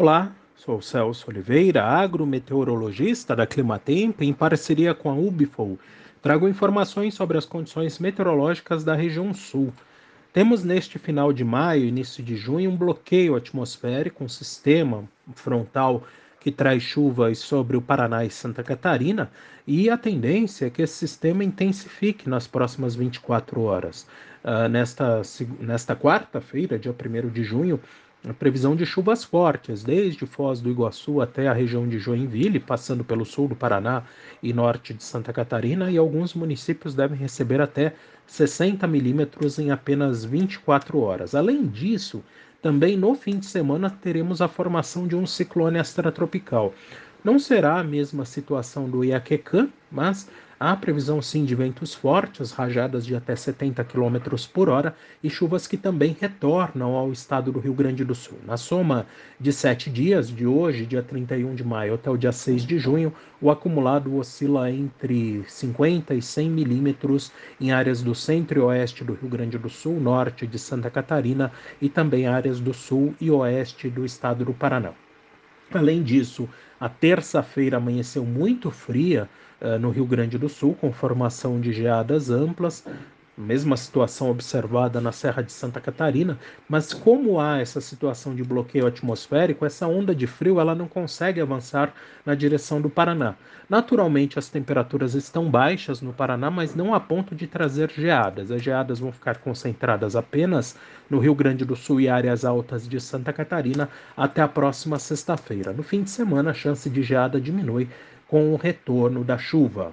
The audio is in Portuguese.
Olá, sou Celso Oliveira, agrometeorologista da Climatempo, em parceria com a Ubifol. Trago informações sobre as condições meteorológicas da região sul. Temos neste final de maio, início de junho, um bloqueio atmosférico, um sistema frontal que traz chuvas sobre o Paraná e Santa Catarina, e a tendência é que esse sistema intensifique nas próximas 24 horas. Uh, nesta nesta quarta-feira, dia 1 de junho, a previsão de chuvas fortes, desde Foz do Iguaçu até a região de Joinville, passando pelo sul do Paraná e norte de Santa Catarina, e alguns municípios devem receber até 60 milímetros em apenas 24 horas. Além disso, também no fim de semana teremos a formação de um ciclone extratropical. Não será a mesma situação do Iaquecã, mas há previsão sim de ventos fortes, rajadas de até 70 km por hora e chuvas que também retornam ao estado do Rio Grande do Sul. Na soma de sete dias, de hoje, dia 31 de maio, até o dia 6 de junho, o acumulado oscila entre 50 e 100 milímetros em áreas do centro e oeste do Rio Grande do Sul, norte de Santa Catarina e também áreas do sul e oeste do estado do Paraná. Além disso, a terça-feira amanheceu muito fria uh, no Rio Grande do Sul, com formação de geadas amplas, mesma situação observada na Serra de Santa Catarina, mas como há essa situação de bloqueio atmosférico, essa onda de frio ela não consegue avançar na direção do Paraná. Naturalmente as temperaturas estão baixas no Paraná, mas não a ponto de trazer geadas. As geadas vão ficar concentradas apenas no Rio Grande do Sul e áreas altas de Santa Catarina até a próxima sexta-feira. No fim de semana a chance de geada diminui com o retorno da chuva.